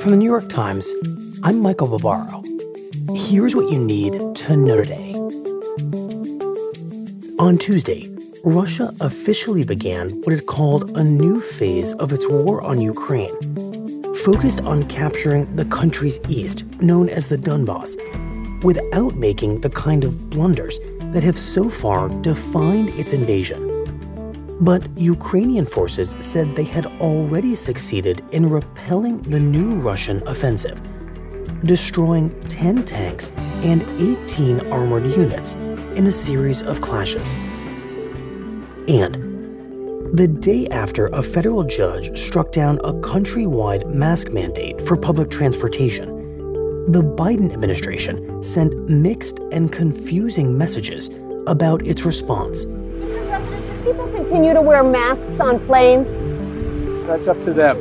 From the New York Times, I'm Michael Barbaro. Here's what you need to know today. On Tuesday, Russia officially began what it called a new phase of its war on Ukraine, focused on capturing the country's east, known as the Donbass, without making the kind of blunders that have so far defined its invasion. But Ukrainian forces said they had already succeeded in repelling the new Russian offensive, destroying 10 tanks and 18 armored units in a series of clashes. And the day after a federal judge struck down a countrywide mask mandate for public transportation, the Biden administration sent mixed and confusing messages about its response. Continue to wear masks on planes? That's up to them.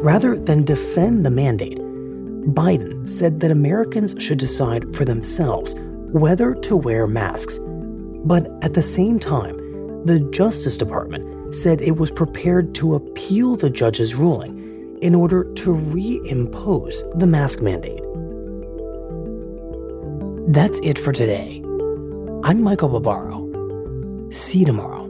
Rather than defend the mandate, Biden said that Americans should decide for themselves whether to wear masks. But at the same time, the Justice Department said it was prepared to appeal the judge's ruling in order to reimpose the mask mandate. That's it for today. I'm Michael Barbaro. See you tomorrow.